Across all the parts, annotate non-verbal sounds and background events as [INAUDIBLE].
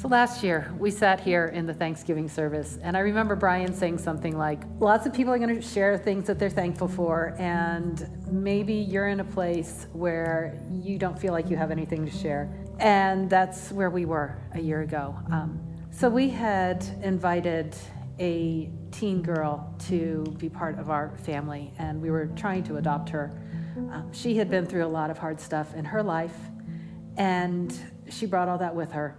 So last year, we sat here in the Thanksgiving service, and I remember Brian saying something like, Lots of people are going to share things that they're thankful for, and maybe you're in a place where you don't feel like you have anything to share. And that's where we were a year ago. Um, so we had invited a teen girl to be part of our family, and we were trying to adopt her. Um, she had been through a lot of hard stuff in her life, and she brought all that with her.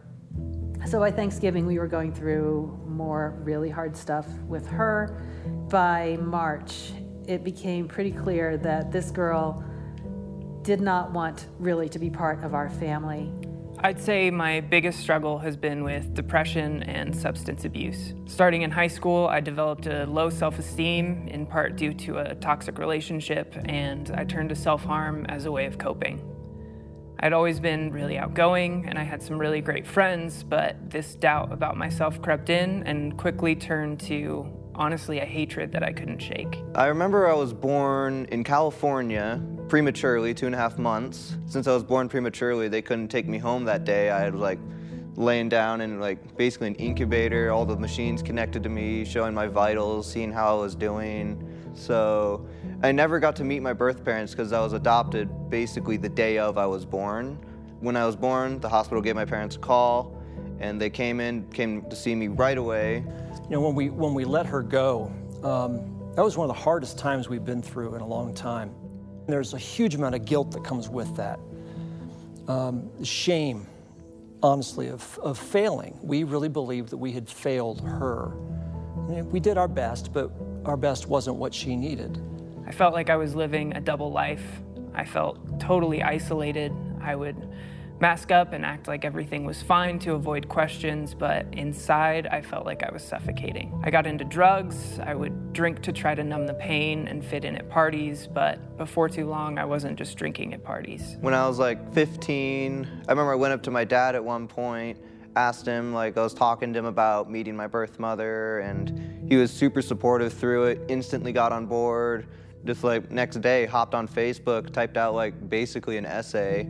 So by Thanksgiving, we were going through more really hard stuff with her. By March, it became pretty clear that this girl did not want really to be part of our family. I'd say my biggest struggle has been with depression and substance abuse. Starting in high school, I developed a low self esteem, in part due to a toxic relationship, and I turned to self harm as a way of coping. I'd always been really outgoing and I had some really great friends, but this doubt about myself crept in and quickly turned to honestly a hatred that I couldn't shake. I remember I was born in California prematurely, two and a half months. Since I was born prematurely, they couldn't take me home that day. I was like laying down in like basically an incubator, all the machines connected to me, showing my vitals, seeing how I was doing. So I never got to meet my birth parents because I was adopted basically the day of I was born. When I was born, the hospital gave my parents a call and they came in, came to see me right away. You know, when we, when we let her go, um, that was one of the hardest times we've been through in a long time. There's a huge amount of guilt that comes with that. Um, shame, honestly, of, of failing. We really believed that we had failed her. We did our best, but our best wasn't what she needed. I felt like I was living a double life. I felt totally isolated. I would mask up and act like everything was fine to avoid questions, but inside I felt like I was suffocating. I got into drugs. I would drink to try to numb the pain and fit in at parties, but before too long I wasn't just drinking at parties. When I was like 15, I remember I went up to my dad at one point asked him, like, I was talking to him about meeting my birth mother, and he was super supportive through it, instantly got on board, just like next day hopped on Facebook, typed out like basically an essay,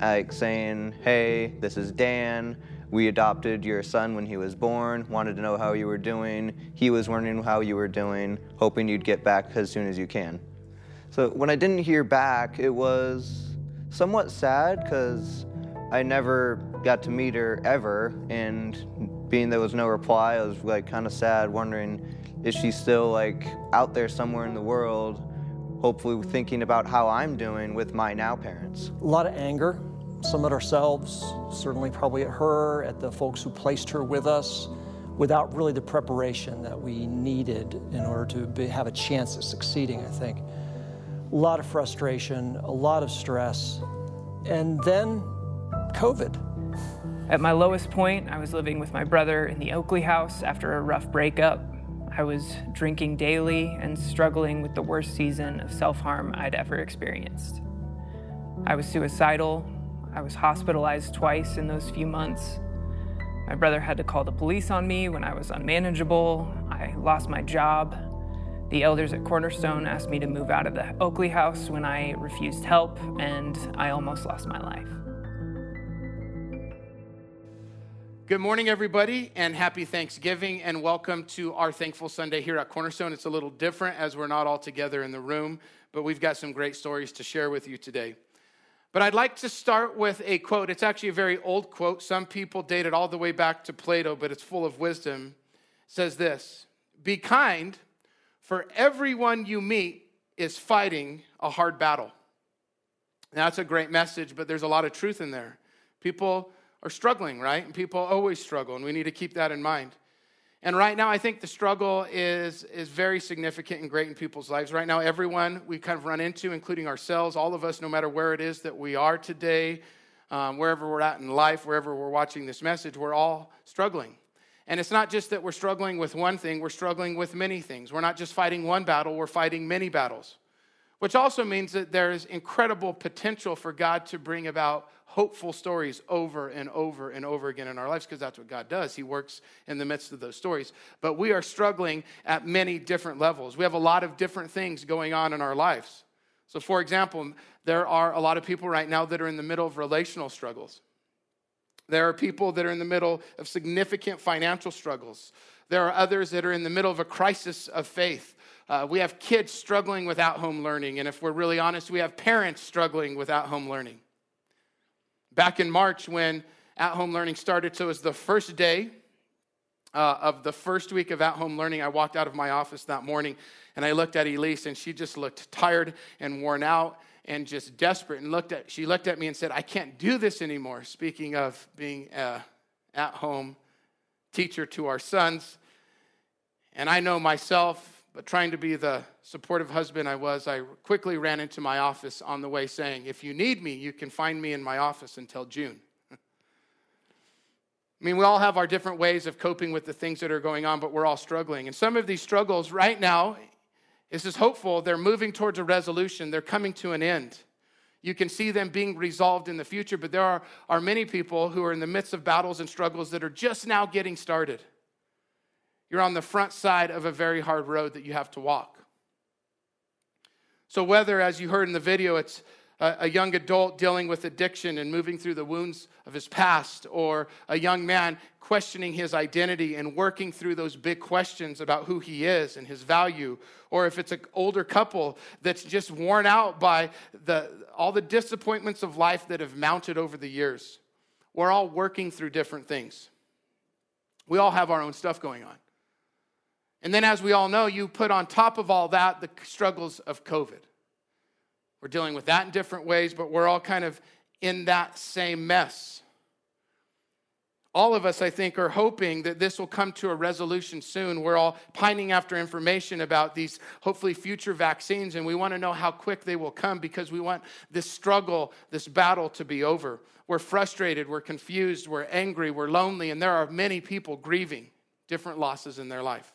like saying, "Hey, this is Dan. We adopted your son when he was born. Wanted to know how you were doing. He was wondering how you were doing, hoping you'd get back as soon as you can." So when I didn't hear back, it was somewhat sad because I never got to meet her ever, and being there was no reply, I was like kind of sad, wondering is she still like out there somewhere in the world hopefully thinking about how I'm doing with my now parents. A lot of anger, some at ourselves, certainly probably at her, at the folks who placed her with us, without really the preparation that we needed in order to be, have a chance at succeeding, I think. A lot of frustration, a lot of stress, and then COVID. At my lowest point, I was living with my brother in the Oakley house after a rough breakup. I was drinking daily and struggling with the worst season of self harm I'd ever experienced. I was suicidal. I was hospitalized twice in those few months. My brother had to call the police on me when I was unmanageable. I lost my job. The elders at Cornerstone asked me to move out of the Oakley house when I refused help, and I almost lost my life. Good morning, everybody, and happy Thanksgiving, and welcome to our Thankful Sunday here at Cornerstone. It's a little different as we're not all together in the room, but we've got some great stories to share with you today. But I'd like to start with a quote. It's actually a very old quote. Some people date it all the way back to Plato, but it's full of wisdom. It says this Be kind, for everyone you meet is fighting a hard battle. Now, that's a great message, but there's a lot of truth in there. People are struggling, right? And people always struggle, and we need to keep that in mind. And right now, I think the struggle is, is very significant and great in people's lives. Right now, everyone we kind of run into, including ourselves, all of us, no matter where it is that we are today, um, wherever we're at in life, wherever we're watching this message, we're all struggling. And it's not just that we're struggling with one thing, we're struggling with many things. We're not just fighting one battle, we're fighting many battles, which also means that there's incredible potential for God to bring about hopeful stories over and over and over again in our lives because that's what God does. He works in the midst of those stories. But we are struggling at many different levels. We have a lot of different things going on in our lives. So, for example, there are a lot of people right now that are in the middle of relational struggles. There are people that are in the middle of significant financial struggles. There are others that are in the middle of a crisis of faith. Uh, we have kids struggling with at home learning. And if we're really honest, we have parents struggling with at home learning. Back in March, when at home learning started, so it was the first day uh, of the first week of at home learning, I walked out of my office that morning and I looked at Elise, and she just looked tired and worn out and just desperate. And looked at, she looked at me and said, I can't do this anymore. Speaking of being a at home teacher to our sons. And I know myself, but trying to be the supportive husband I was, I quickly ran into my office on the way saying, If you need me, you can find me in my office until June. [LAUGHS] I mean, we all have our different ways of coping with the things that are going on, but we're all struggling. And some of these struggles right now, this is hopeful, they're moving towards a resolution, they're coming to an end. You can see them being resolved in the future, but there are, are many people who are in the midst of battles and struggles that are just now getting started. You're on the front side of a very hard road that you have to walk. So, whether, as you heard in the video, it's a, young adult dealing with addiction and moving through the wounds of his past, or a young man questioning his identity and working through those big questions about who he is and his value, or if it's an older couple that's just worn out by the, all the disappointments of life that have mounted over the years. We're all working through different things. We all have our own stuff going on. And then, as we all know, you put on top of all that the struggles of COVID. We're dealing with that in different ways, but we're all kind of in that same mess. All of us, I think, are hoping that this will come to a resolution soon. We're all pining after information about these hopefully future vaccines, and we want to know how quick they will come because we want this struggle, this battle to be over. We're frustrated, we're confused, we're angry, we're lonely, and there are many people grieving different losses in their life.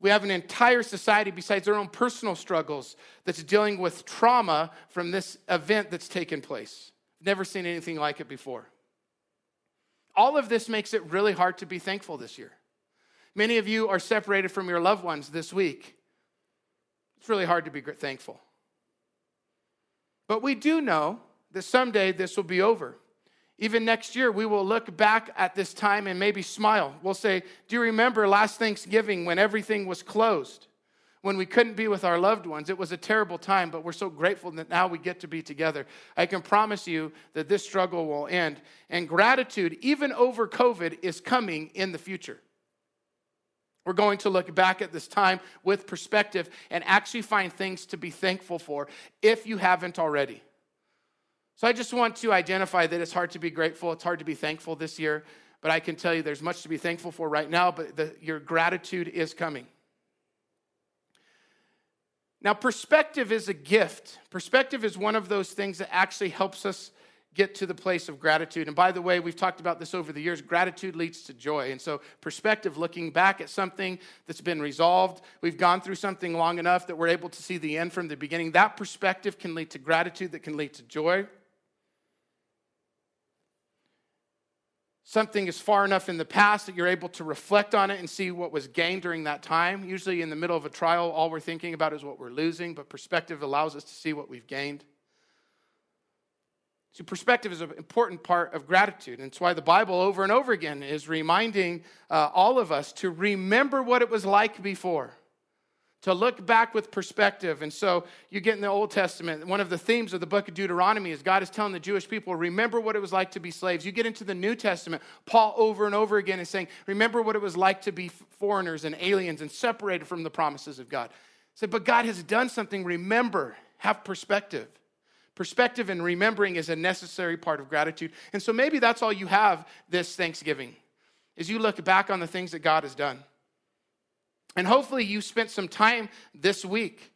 We have an entire society, besides their own personal struggles, that's dealing with trauma from this event that's taken place. Never seen anything like it before. All of this makes it really hard to be thankful this year. Many of you are separated from your loved ones this week. It's really hard to be thankful. But we do know that someday this will be over. Even next year, we will look back at this time and maybe smile. We'll say, Do you remember last Thanksgiving when everything was closed? When we couldn't be with our loved ones? It was a terrible time, but we're so grateful that now we get to be together. I can promise you that this struggle will end. And gratitude, even over COVID, is coming in the future. We're going to look back at this time with perspective and actually find things to be thankful for if you haven't already. So I just want to identify that it's hard to be grateful, it's hard to be thankful this year, but I can tell you there's much to be thankful for right now, but the, your gratitude is coming. Now, perspective is a gift. Perspective is one of those things that actually helps us get to the place of gratitude. And by the way, we've talked about this over the years gratitude leads to joy. And so, perspective, looking back at something that's been resolved, we've gone through something long enough that we're able to see the end from the beginning. That perspective can lead to gratitude, that can lead to joy. Something is far enough in the past that you're able to reflect on it and see what was gained during that time. Usually, in the middle of a trial, all we're thinking about is what we're losing, but perspective allows us to see what we've gained. See, perspective is an important part of gratitude. And it's why the Bible over and over again is reminding uh, all of us to remember what it was like before to look back with perspective. And so you get in the Old Testament, one of the themes of the book of Deuteronomy is God is telling the Jewish people, remember what it was like to be slaves. You get into the New Testament, Paul over and over again is saying, remember what it was like to be foreigners and aliens and separated from the promises of God. Said, but God has done something. Remember, have perspective. Perspective and remembering is a necessary part of gratitude. And so maybe that's all you have this Thanksgiving, is you look back on the things that God has done. And hopefully, you spent some time this week,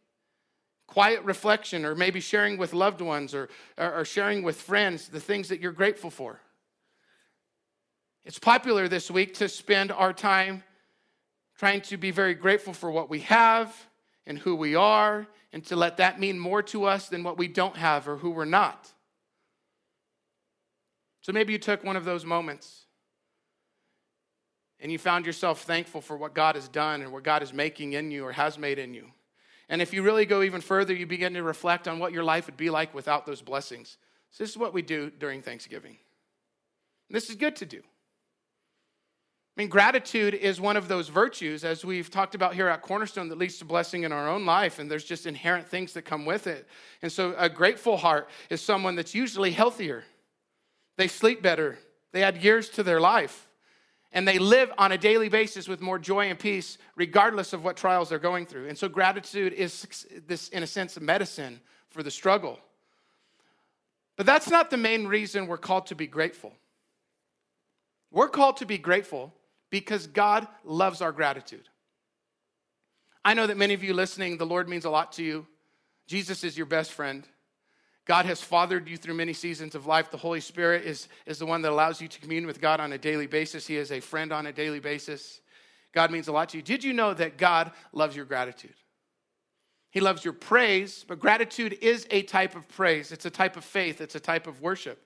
quiet reflection, or maybe sharing with loved ones or, or sharing with friends the things that you're grateful for. It's popular this week to spend our time trying to be very grateful for what we have and who we are, and to let that mean more to us than what we don't have or who we're not. So maybe you took one of those moments and you found yourself thankful for what God has done and what God is making in you or has made in you. And if you really go even further, you begin to reflect on what your life would be like without those blessings. So this is what we do during Thanksgiving. This is good to do. I mean, gratitude is one of those virtues, as we've talked about here at Cornerstone, that leads to blessing in our own life, and there's just inherent things that come with it. And so, a grateful heart is someone that's usually healthier. They sleep better, they add years to their life, and they live on a daily basis with more joy and peace, regardless of what trials they're going through. And so, gratitude is this, in a sense, medicine for the struggle. But that's not the main reason we're called to be grateful. We're called to be grateful because God loves our gratitude. I know that many of you listening, the Lord means a lot to you. Jesus is your best friend. God has fathered you through many seasons of life. The Holy Spirit is, is the one that allows you to commune with God on a daily basis. He is a friend on a daily basis. God means a lot to you. Did you know that God loves your gratitude? He loves your praise, but gratitude is a type of praise. It's a type of faith, it's a type of worship.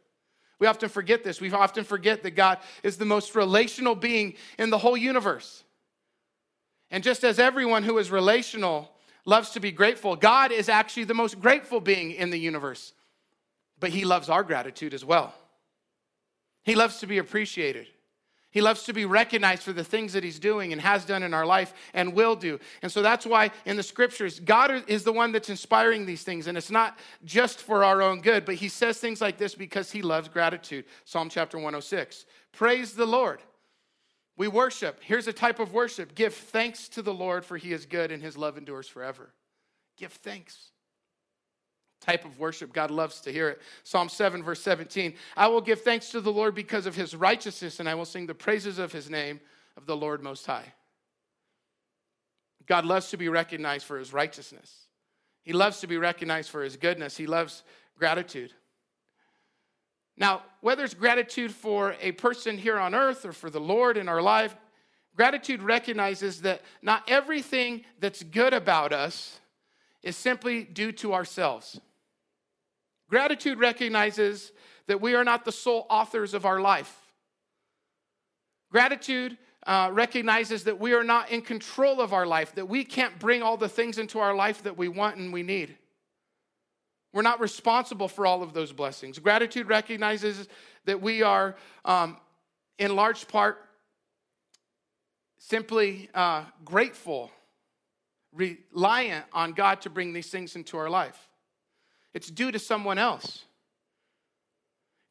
We often forget this. We often forget that God is the most relational being in the whole universe. And just as everyone who is relational loves to be grateful, God is actually the most grateful being in the universe. But He loves our gratitude as well. He loves to be appreciated. He loves to be recognized for the things that he's doing and has done in our life and will do. And so that's why in the scriptures, God is the one that's inspiring these things. And it's not just for our own good, but he says things like this because he loves gratitude. Psalm chapter 106. Praise the Lord. We worship. Here's a type of worship give thanks to the Lord, for he is good and his love endures forever. Give thanks type of worship. God loves to hear it. Psalm 7, verse 17 I will give thanks to the Lord because of his righteousness, and I will sing the praises of his name, of the Lord Most High. God loves to be recognized for his righteousness. He loves to be recognized for his goodness. He loves gratitude. Now, whether it's gratitude for a person here on earth or for the Lord in our life, gratitude recognizes that not everything that's good about us is simply due to ourselves. Gratitude recognizes that we are not the sole authors of our life. Gratitude uh, recognizes that we are not in control of our life, that we can't bring all the things into our life that we want and we need. We're not responsible for all of those blessings. Gratitude recognizes that we are, um, in large part, simply uh, grateful, reliant on God to bring these things into our life it's due to someone else.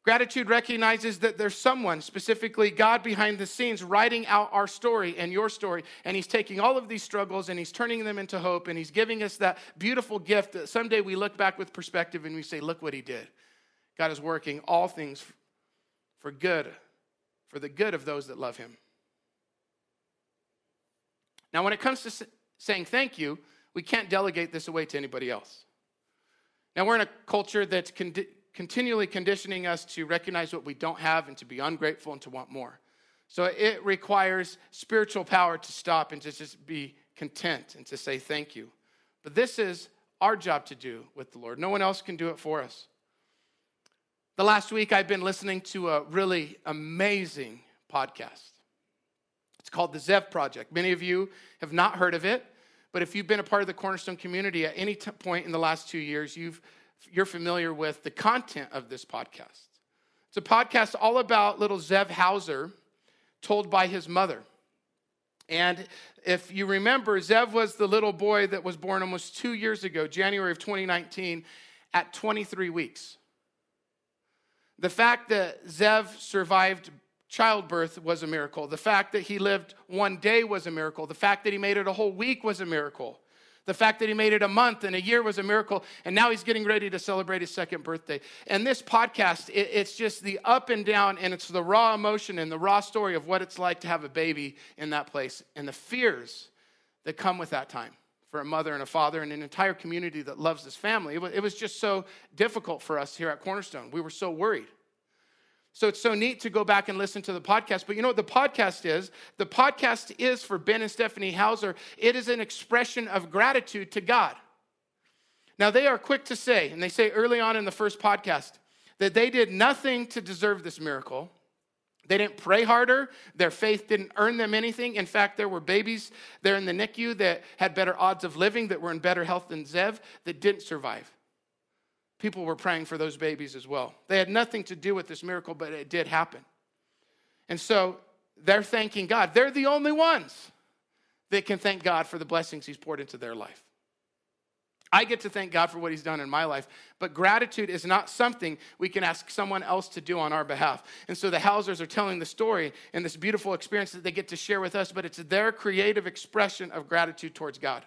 Gratitude recognizes that there's someone, specifically God behind the scenes, writing out our story and your story. And He's taking all of these struggles and He's turning them into hope. And He's giving us that beautiful gift that someday we look back with perspective and we say, Look what He did. God is working all things for good, for the good of those that love Him. Now, when it comes to saying thank you, we can't delegate this away to anybody else. Now, we're in a culture that's con- continually conditioning us to recognize what we don't have and to be ungrateful and to want more. So it requires spiritual power to stop and to just be content and to say thank you. But this is our job to do with the Lord. No one else can do it for us. The last week, I've been listening to a really amazing podcast. It's called The Zev Project. Many of you have not heard of it. But if you've been a part of the Cornerstone community at any t- point in the last two years, you've, you're familiar with the content of this podcast. It's a podcast all about little Zev Hauser told by his mother. And if you remember, Zev was the little boy that was born almost two years ago, January of 2019, at 23 weeks. The fact that Zev survived childbirth was a miracle. The fact that he lived one day was a miracle. The fact that he made it a whole week was a miracle. The fact that he made it a month and a year was a miracle. And now he's getting ready to celebrate his second birthday. And this podcast, it, it's just the up and down, and it's the raw emotion and the raw story of what it's like to have a baby in that place and the fears that come with that time for a mother and a father and an entire community that loves this family. It was just so difficult for us here at Cornerstone. We were so worried. So it's so neat to go back and listen to the podcast. But you know what the podcast is? The podcast is for Ben and Stephanie Hauser, it is an expression of gratitude to God. Now, they are quick to say, and they say early on in the first podcast, that they did nothing to deserve this miracle. They didn't pray harder. Their faith didn't earn them anything. In fact, there were babies there in the NICU that had better odds of living, that were in better health than Zev, that didn't survive people were praying for those babies as well. They had nothing to do with this miracle, but it did happen. And so they're thanking God. They're the only ones that can thank God for the blessings He's poured into their life. I get to thank God for what He's done in my life, but gratitude is not something we can ask someone else to do on our behalf. And so the Hausers are telling the story and this beautiful experience that they get to share with us, but it's their creative expression of gratitude towards God.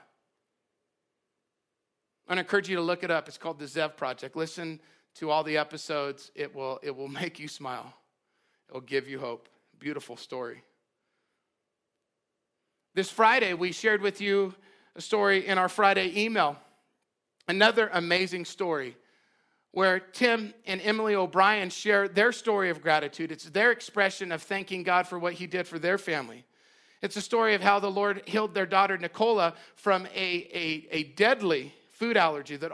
I encourage you to look it up. It's called the Zev Project. Listen to all the episodes, it will, it will [LAUGHS] make you smile, it will give you hope. Beautiful story. This Friday, we shared with you a story in our Friday email. Another amazing story where Tim and Emily O'Brien share their story of gratitude. It's their expression of thanking God for what He did for their family. It's a story of how the Lord healed their daughter Nicola from a, a, a deadly food allergy that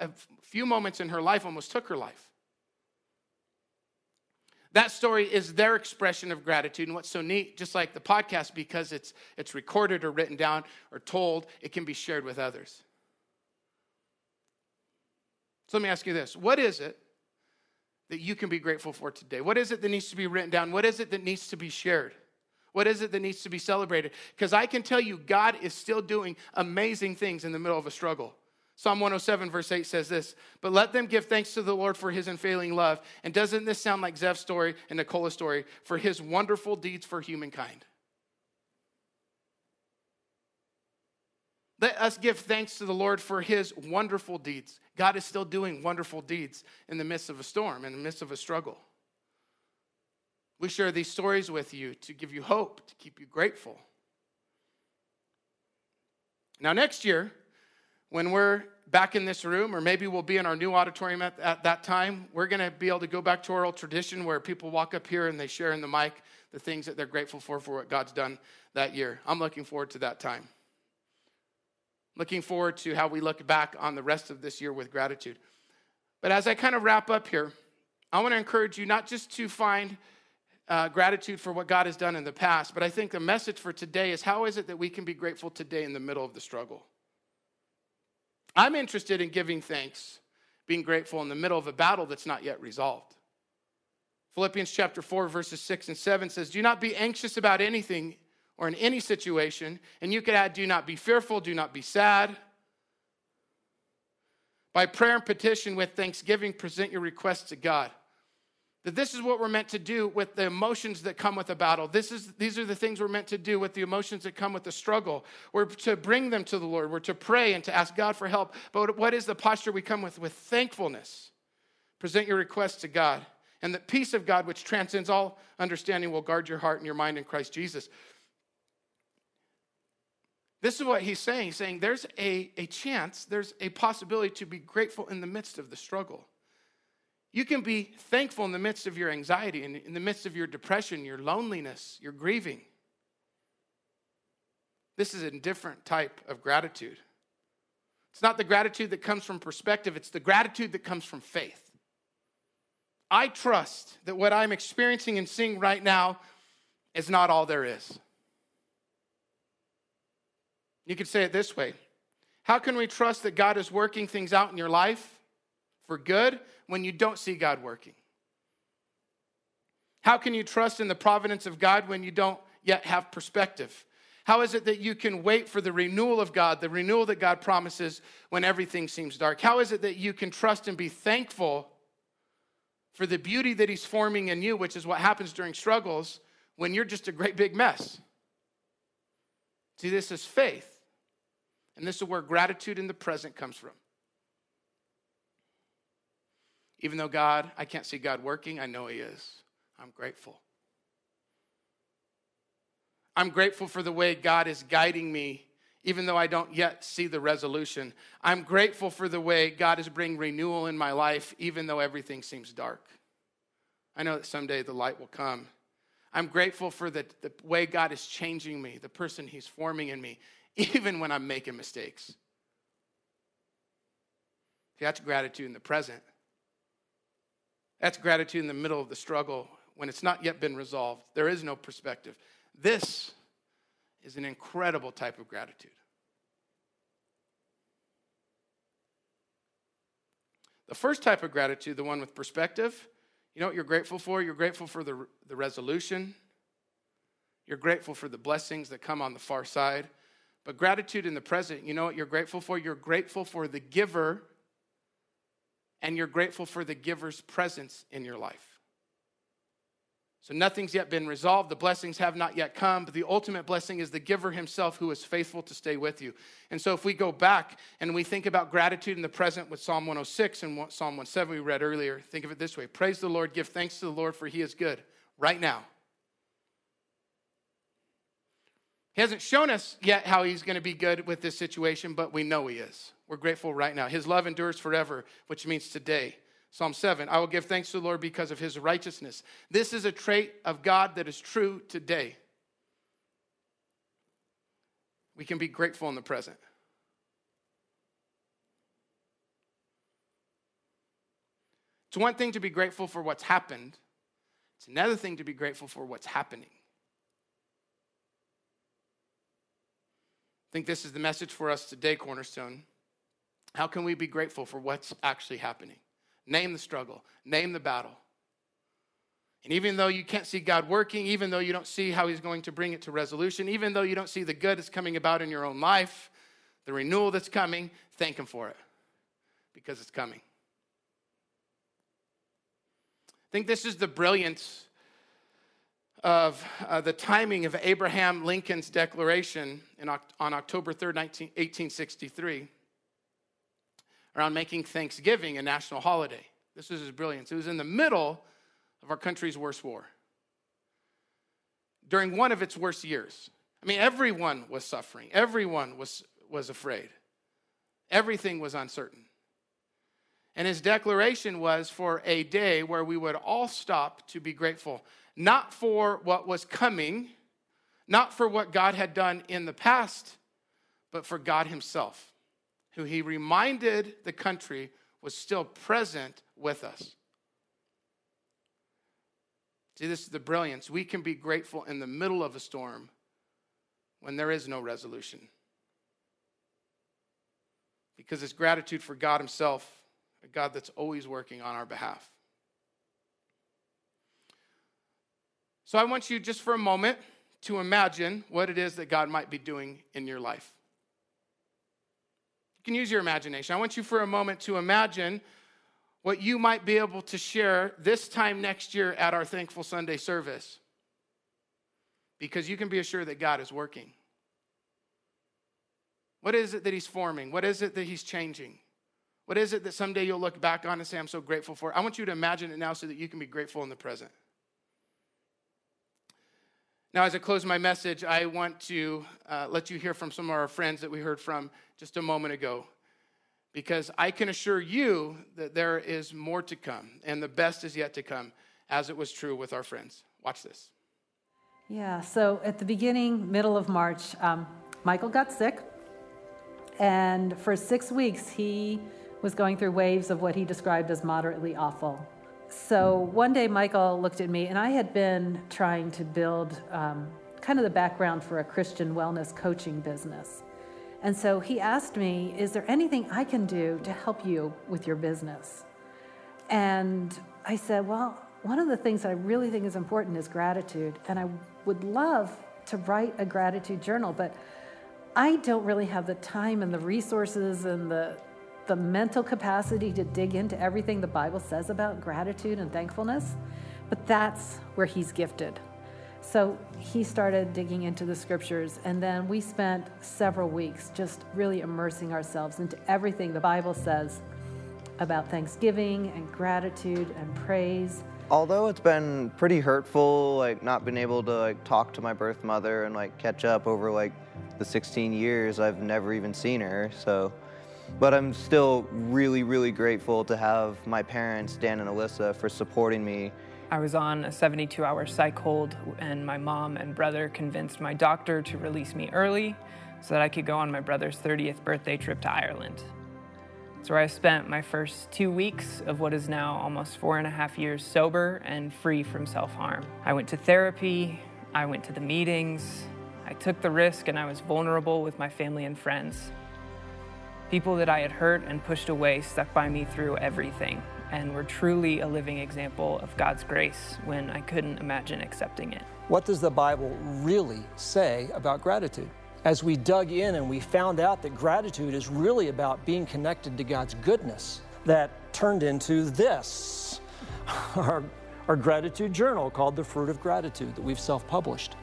a few moments in her life almost took her life. That story is their expression of gratitude. And what's so neat, just like the podcast, because it's, it's recorded or written down or told, it can be shared with others. So let me ask you this What is it that you can be grateful for today? What is it that needs to be written down? What is it that needs to be shared? What is it that needs to be celebrated? Because I can tell you, God is still doing amazing things in the middle of a struggle. Psalm 107, verse 8 says this, but let them give thanks to the Lord for his unfailing love. And doesn't this sound like Zev's story and Nicola's story for his wonderful deeds for humankind? Let us give thanks to the Lord for his wonderful deeds. God is still doing wonderful deeds in the midst of a storm, in the midst of a struggle. We share these stories with you to give you hope, to keep you grateful. Now, next year, when we're back in this room, or maybe we'll be in our new auditorium at, at that time, we're going to be able to go back to our old tradition where people walk up here and they share in the mic the things that they're grateful for for what God's done that year. I'm looking forward to that time. Looking forward to how we look back on the rest of this year with gratitude. But as I kind of wrap up here, I want to encourage you not just to find uh, gratitude for what God has done in the past, but I think the message for today is how is it that we can be grateful today in the middle of the struggle? I'm interested in giving thanks, being grateful in the middle of a battle that's not yet resolved. Philippians chapter 4, verses 6 and 7 says, Do not be anxious about anything or in any situation. And you could add, Do not be fearful, do not be sad. By prayer and petition with thanksgiving, present your requests to God. That this is what we're meant to do with the emotions that come with a battle. This is, these are the things we're meant to do with the emotions that come with the struggle. We're to bring them to the Lord. We're to pray and to ask God for help. But what is the posture we come with? With thankfulness. Present your requests to God. And the peace of God, which transcends all understanding, will guard your heart and your mind in Christ Jesus. This is what he's saying. He's saying there's a, a chance, there's a possibility to be grateful in the midst of the struggle. You can be thankful in the midst of your anxiety, in, in the midst of your depression, your loneliness, your grieving. This is a different type of gratitude. It's not the gratitude that comes from perspective, it's the gratitude that comes from faith. I trust that what I'm experiencing and seeing right now is not all there is. You could say it this way How can we trust that God is working things out in your life for good when you don't see God working? How can you trust in the providence of God when you don't yet have perspective? How is it that you can wait for the renewal of God, the renewal that God promises when everything seems dark? How is it that you can trust and be thankful for the beauty that He's forming in you, which is what happens during struggles when you're just a great big mess? See, this is faith. And this is where gratitude in the present comes from. Even though God, I can't see God working, I know He is. I'm grateful. I'm grateful for the way God is guiding me, even though I don't yet see the resolution. I'm grateful for the way God is bringing renewal in my life, even though everything seems dark. I know that someday the light will come. I'm grateful for the, the way God is changing me, the person He's forming in me, [LAUGHS] even when I'm making mistakes. See, that's gratitude in the present. That's gratitude in the middle of the struggle when it's not yet been resolved. There is no perspective. This is an incredible type of gratitude. The first type of gratitude, the one with perspective, you know what you're grateful for? You're grateful for the, the resolution You're grateful for the blessings that come on the far side. But gratitude in the present, you know what you're grateful for? You're grateful for the giver and you're grateful for the giver's presence in your life. So nothing's yet been resolved. The blessings have not yet come, but the ultimate blessing is the giver himself who is faithful to stay with you. And so if we go back and we think about gratitude in the present with Psalm 106 and Psalm 107 we read earlier, think of it this way Praise the Lord, give thanks to the Lord, for he is good right now. He hasn't shown us yet how he's going to be good with this situation, but we know he is. We're grateful right now. His love endures forever, which means today. Psalm 7 I will give thanks to the Lord because of his righteousness. This is a trait of God that is true today. We can be grateful in the present. It's one thing to be grateful for what's happened, it's another thing to be grateful for what's happening. I think this is the message for us today, Cornerstone. How can we be grateful for what's actually happening? Name the struggle, name the battle. And even though you can't see God working, even though you don't see how He's going to bring it to resolution, even though you don't see the good that's coming about in your own life, the renewal that's coming, thank Him for it because it's coming. I think this is the brilliance of uh, the timing of Abraham Lincoln's declaration in, on October 3rd, 19, 1863 around making Thanksgiving a national holiday. This was his brilliance. It was in the middle of our country's worst war, during one of its worst years. I mean, everyone was suffering, everyone was, was afraid, everything was uncertain. And his declaration was for a day where we would all stop to be grateful, not for what was coming, not for what God had done in the past, but for God Himself who he reminded the country was still present with us. See, this is the brilliance. We can be grateful in the middle of a storm when there is no resolution. Because it's gratitude for God Himself, a God that's always working on our behalf. So I want you just for a moment to imagine what it is that God might be doing in your life. You can use your imagination. I want you for a moment to imagine what you might be able to share this time next year at our Thankful Sunday service. Because you can be assured that God is working. What is it that He's forming? What is it that He's changing? What is it that someday you'll look back on and say, I'm so grateful for? I want you to imagine it now so that you can be grateful in the present. Now, as I close my message, I want to uh, let you hear from some of our friends that we heard from just a moment ago. Because I can assure you that there is more to come, and the best is yet to come, as it was true with our friends. Watch this. Yeah, so at the beginning, middle of March, um, Michael got sick. And for six weeks, he was going through waves of what he described as moderately awful. So one day, Michael looked at me, and I had been trying to build um, kind of the background for a Christian wellness coaching business. And so he asked me, Is there anything I can do to help you with your business? And I said, Well, one of the things that I really think is important is gratitude. And I would love to write a gratitude journal, but I don't really have the time and the resources and the the mental capacity to dig into everything the Bible says about gratitude and thankfulness, but that's where he's gifted. So he started digging into the scriptures, and then we spent several weeks just really immersing ourselves into everything the Bible says about thanksgiving and gratitude and praise. Although it's been pretty hurtful, like not being able to like talk to my birth mother and like catch up over like the 16 years I've never even seen her. So but I'm still really, really grateful to have my parents, Dan and Alyssa, for supporting me. I was on a 72 hour psych hold, and my mom and brother convinced my doctor to release me early so that I could go on my brother's 30th birthday trip to Ireland. It's where I spent my first two weeks of what is now almost four and a half years sober and free from self harm. I went to therapy, I went to the meetings, I took the risk, and I was vulnerable with my family and friends. People that I had hurt and pushed away stuck by me through everything. and were truly a living example of God's grace when I couldn't imagine accepting it. What does the Bible really say about gratitude? As we dug in and we found out that gratitude is really about being connected to God's goodness, that turned into this [LAUGHS] our, our gratitude journal called The Fruit of Gratitude that we've self published.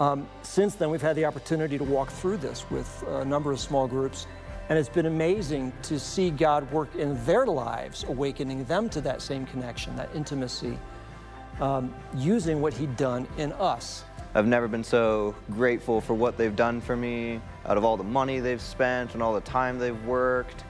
Um, since then, we've had the opportunity to walk through this with a number of small groups, and it's been amazing to see God work in their lives, awakening them to that same connection, that intimacy, um, using what He'd done in us. I've never been so grateful for what they've done for me, out of all the money they've spent and all the time they've worked.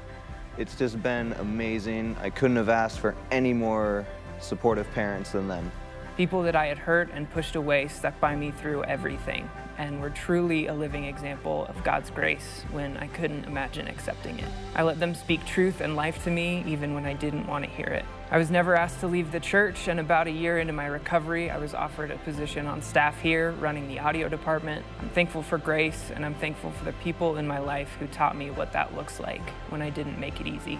It's just been amazing. I couldn't have asked for any more supportive parents than them. People that I had hurt and pushed away stuck by me through everything and were truly a living example of God's grace when I couldn't imagine accepting it. I let them speak truth and life to me even when I didn't want to hear it. I was never asked to leave the church, and about a year into my recovery, I was offered a position on staff here running the audio department. I'm thankful for grace, and I'm thankful for the people in my life who taught me what that looks like when I didn't make it easy.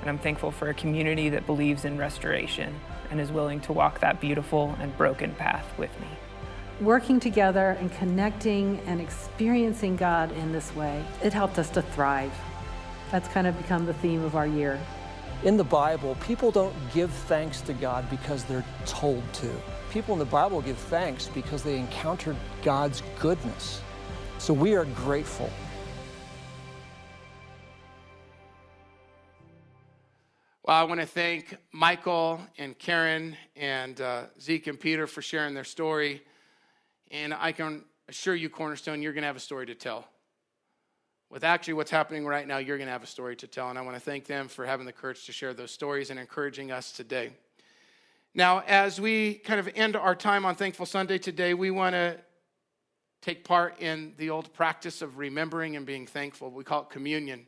And I'm thankful for a community that believes in restoration and is willing to walk that beautiful and broken path with me. Working together and connecting and experiencing God in this way, it helped us to thrive. That's kind of become the theme of our year. In the Bible, people don't give thanks to God because they're told to. People in the Bible give thanks because they encountered God's goodness. So we are grateful Well, I want to thank Michael and Karen and uh, Zeke and Peter for sharing their story. And I can assure you, Cornerstone, you're going to have a story to tell. With actually what's happening right now, you're going to have a story to tell. And I want to thank them for having the courage to share those stories and encouraging us today. Now, as we kind of end our time on Thankful Sunday today, we want to take part in the old practice of remembering and being thankful. We call it communion.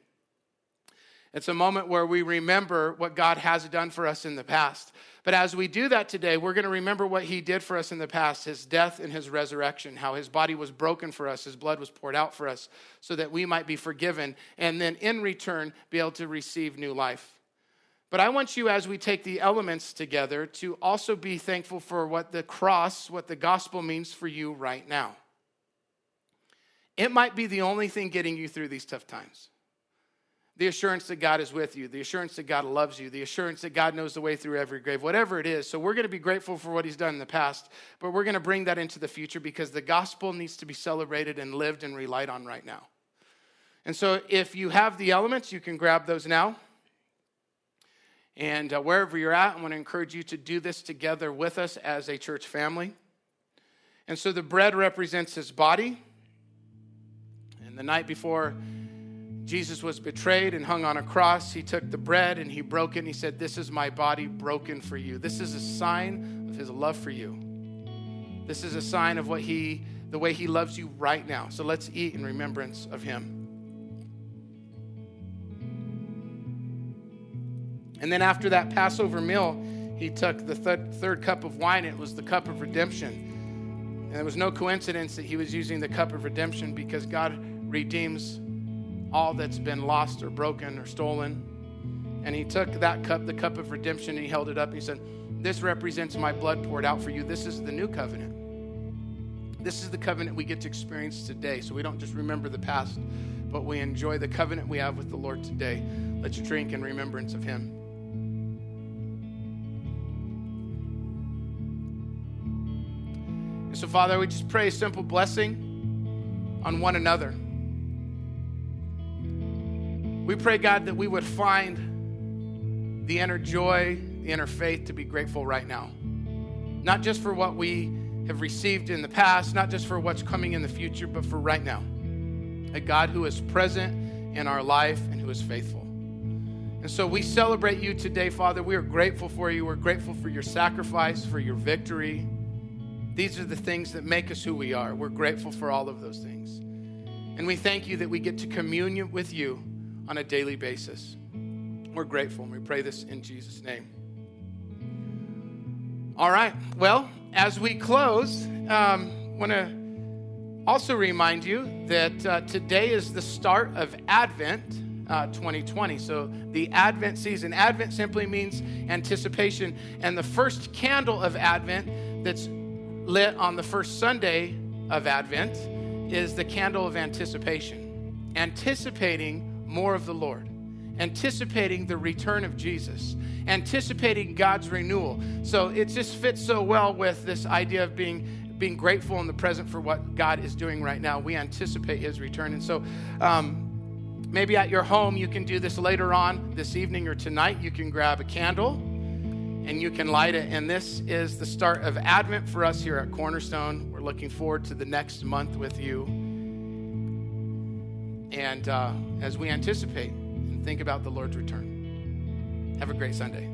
It's a moment where we remember what God has done for us in the past. But as we do that today, we're going to remember what He did for us in the past His death and His resurrection, how His body was broken for us, His blood was poured out for us, so that we might be forgiven, and then in return, be able to receive new life. But I want you, as we take the elements together, to also be thankful for what the cross, what the gospel means for you right now. It might be the only thing getting you through these tough times the assurance that God is with you, the assurance that God loves you, the assurance that God knows the way through every grave, whatever it is. So we're going to be grateful for what He's done in the past, but we're going to bring that into the future because the gospel needs to be celebrated and lived and relied on right now. And so if you have the elements, you can grab those now. And uh, wherever you're at, I want to encourage you to do this together with us as a church family. And so the bread represents His body. And the night before, Jesus was betrayed and hung on a cross. He took the bread and he broke it and he said, This is my body broken for you. This is a sign of his love for you. This is a sign of what he, the way he loves you right now. So let's eat in remembrance of him. And then after that Passover meal, he took the th- third cup of wine. It was the cup of redemption. And there was no coincidence that he was using the cup of redemption because God redeems all that's been lost or broken or stolen. And he took that cup, the cup of redemption, and he held it up he said, This represents my blood poured out for you. This is the new covenant. This is the covenant we get to experience today. So we don't just remember the past, but we enjoy the covenant we have with the Lord today. Let's drink in remembrance of him. And so, Father, we just pray a simple blessing on one another. We pray, God, that we would find the inner joy, the inner faith to be grateful right now. Not just for what we have received in the past, not just for what's coming in the future, but for right now. A God who is present in our life and who is faithful. And so we celebrate you today, Father. We are grateful for you. We're grateful for your sacrifice, for your victory. These are the things that make us who we are. We're grateful for all of those things. And we thank you that we get to commune with you on a daily basis. We're grateful and we pray this in Jesus' name. All right. Well, as we close, um, I want to also remind you that uh, today is the start of Advent. uh, 2020. So the Advent season, Advent simply means anticipation. And the first candle of Advent that's lit on the first Sunday of Advent is the candle of anticipation, anticipating more of the Lord, anticipating the return of Jesus, anticipating God's renewal. So it just fits so well with this idea of being being grateful in the present for what God is doing right now. We anticipate His return, and so. Um, Maybe at your home, you can do this later on this evening or tonight. You can grab a candle and you can light it. And this is the start of Advent for us here at Cornerstone. We're looking forward to the next month with you. And uh, as we anticipate and think about the Lord's return, have a great Sunday.